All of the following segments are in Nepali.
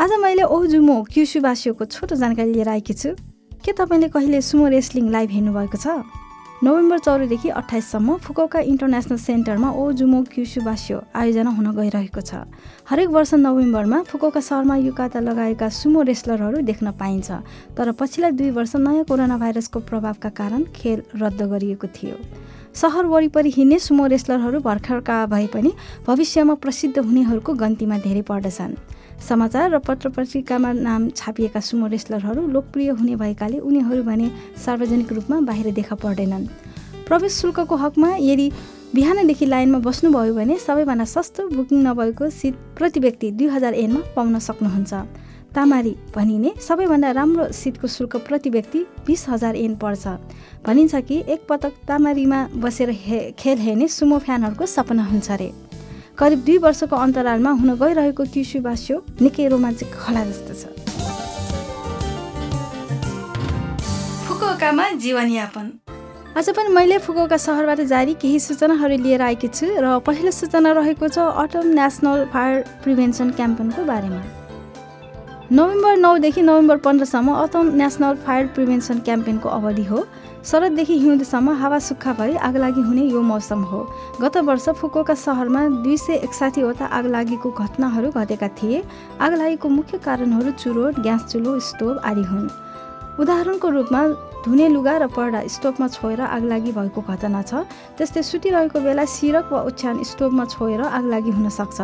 आज मैले ओजुमो क्युसुबासियोको छोटो जानकारी लिएर आएकी छु। के तपाईँले कहिले सुमो रेस्लिङ लाइभ हेर्नुभएको छ? नोभेम्बर चौधदेखि अठाइससम्म फुकौका इन्टरनेसनल सेन्टरमा ओ जुमो क्युसुबासियो आयोजना हुन गइरहेको छ। हरेक वर्ष नोभेम्बरमा फुकौका सहरमा युकाता लगाएका सुमो रेस्लरहरू देख्न पाइन्छ। तर पछिल्ला दुई वर्ष नयाँ कोरोना भाइरसको प्रभावका कारण खेल रद्द गरिएको थियो। सहर वरिपरि हिँड्ने सुमो रेस्लरहरू भर्खरका भए पनि भविष्यमा प्रसिद्ध हुनेहरूको गन्तीमा धेरै पर्दछन्। समाचार र पत्र पत्रिकामा नाम छापिएका सुमो रेस्लरहरू लोकप्रिय हुने भएकाले उनीहरू भने सार्वजनिक रूपमा बाहिर देखा पर्दैनन्। प्रवेश शुल्कको हकमा यदि बिहानदेखि लाइनमा बस्नुभयो भने सबैभन्दा सस्तो बुकिङ नभएको सिट प्रति व्यक्ति दुई हजार एनमा पाउन सक्नुहुन्छ। तामारी भनिने सबैभन्दा राम्रो सिटको शुल्क प्रति व्यक्ति बिस हजार एन पर्छ। भनिन्छ कि एकपटक तामारीमा बसेर हे खेल हेर्ने सुमो फ्यानहरूको सपना हुन्छ अरे करिब दुई वर्षको अन्तरालमा हुन गइरहेको क्युसुबास्यो निकै रोमाञ्चक खला जस्तो छ। फुकुकामा जीवनयापन। आज पनि मैले फुकुका सहरबाट जारी केही सूचनाहरू लिएर आएकी छु र पहिलो सूचना रहेको छ अटम नेसनल फायर प्रिभेन्सन क्याम्पेनको बारेमा। नोभेम्बर नौदेखि नोभेम्बर पन्ध्रसम्म अटम नेसनल फायर प्रिभेन्सन क्याम्पेनको अवधि हो। शरददेखि हिउँदसम्म हावा सुक्खा भई आगलागी हुने यो मौसम हो। गत वर्ष फुकोका सहरमा दुई सय एकसाठीवटा आगलागीको घटनाहरू घटेका थिए। आगलागीको मुख्य कारणहरू चुरोट ग्यास चुलो स्टोभ आदि हुन्। उदाहरणको रूपमा धुने लुगा र पर्दा स्टोभमा छोएर आगलागी भएको घटना छ। त्यस्तै सुतिरहेको बेला सिरक वा ओछ्यान स्टोभमा छोएर आगलागी हुन सक्छ।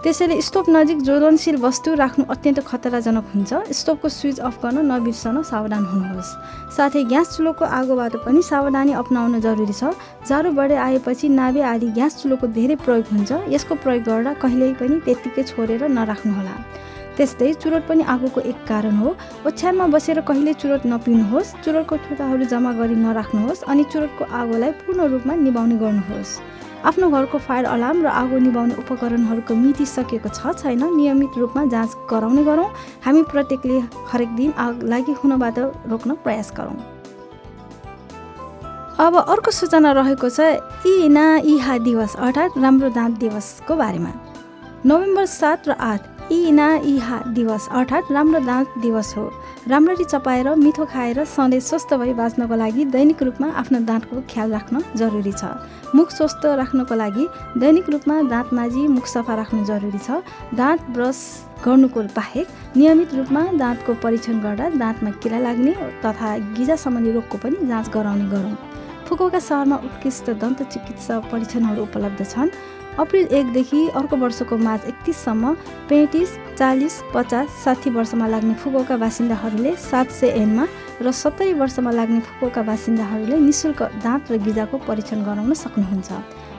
त्यसैले स्टोभ नजिक ज्वलनशील वस्तु राख्नु अत्यन्त खतराजनक हुन्छ। स्टोभको स्विच अफ गर्न नबिर्सन सावधान हुनुहोस्। साथै ग्यास चुलोको आगोबाट पनि सावधानी अप्नाउन जरुरी छ। जाडो बढे आएपछि नाभे आदि ग्यास चुलोको धेरै प्रयोग हुन्छ। यसको प्रयोग गर्दा कहिल्यै पनि त्यत्तिकै छोडेर नराख्नुहोला। त्यस्तै चुरोट पनि आगोको एक कारण हो। ओछ्यानमा बसेर कहिले चुरोट नपिउनुहोस् चुरोटको ठुटाहरू जम्मा गरी नराख्नुहोस् अनि चुरोटको आगोलाई पूर्ण रूपमा निभाउने गर्नुहोस्। आफ्नो घरको फायर अलार्म र आगो निभाउने उपकरणहरूको मिति सकिएको छ छैन? नियमित रूपमा जाँच गराउने गरौँ। हामी प्रत्येकले हरेक दिन आग लागि हुनबाट रोक्न प्रयास गरौँ। अब अर्को सूचना रहेको छ इ ना इहा दिवस अर्थात् राम्रो दाँत दिवसको बारेमा। नोभेम्बर सात र आठ इ ना इहा दिवस। अर्थात् राम्रो दाँत दिवस हो। राम्ररी चपाएर मिठो खाएर सधैँ स्वस्थ भई बाँच्नको लागि दैनिक रूपमा आफ्नो दाँतको ख्याल राख्न जरुरी छ। मुख स्वस्थ राख्नको लागि दैनिक रूपमा दाँत माझी मुख सफा राख्नु जरुरी छ। दाँत ब्रस गर्नुको बाहेक नियमित रूपमा दाँतको परीक्षण गर्दा दाँतमा किरा लाग्ने तथा गिजा सम्बन्धी रोगको पनि जाँच गराउने गरौँ। फुकुका सहरमा उत्कृष्ट दन्त चिकित्सा परीक्षणहरू उपलब्ध छन्। अप्रिल एकदेखि अर्को वर्षको मार्च एकतिससम्म पैँतिस चालिस पचास साठी वर्षमा लाग्ने फुकोका बासिन्दाहरूले सात सय एनमा र सत्तरी वर्षमा लाग्ने फुकोका बासिन्दाहरूले निशुल्क दाँत र गिजाको परीक्षण गराउन सक्नुहुन्छ।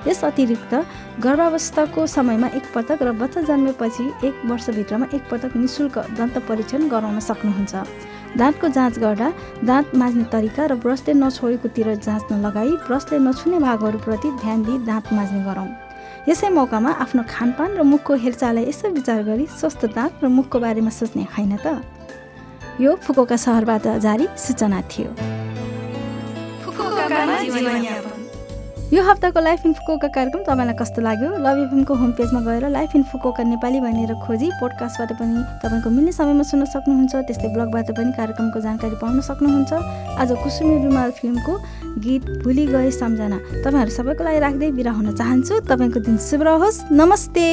यस अतिरिक्त गर्भावस्थाको समयमा एकपटक र बच्चा जन्मेपछि एक वर्षभित्रमा एकपटक निशुल्क दन्त परीक्षण गराउन सक्नुहुन्छ। दाँतको जाँच गर्दा दाँत माझ्ने तरिका र ब्रसले नछोडेकोतिर जाँच नलगाई ब्रसले नछुने भागहरूप्रति ध्यान दिई दाँत माझ्ने गरौँ। यसै मौकामा आफ्नो खानपान र मुखको हेरचाहलाई यसो विचार गरी स्वस्थ दाँत र मुखको बारेमा सोच्ने होइन त? यो फुकोका सहरबाट जारी सूचना थियो। यो हप्ताको लाइफ इन्फोकोका कार्यक्रम तपाईँलाई कस्तो लाग्यो? लभ एफएमको होम पेजमा गएर लाइफ इन्फोकोका नेपाली भनेर खोजी पोडकास्टबाट पनि तपाईँको मिल्ने समयमा सुन्न सक्नुहुन्छ। त्यस्तै ब्लगबाट पनि कार्यक्रमको जानकारी पाउन सक्नुहुन्छ। आज कुसुमी रुमाल फिल्मको गीत भुली गए सम्झना। तपाईँहरू सबैको लागि राख्दै बिरा हुन चाहन्छु। तपाईँको दिन शुभ रहोस्। नमस्ते!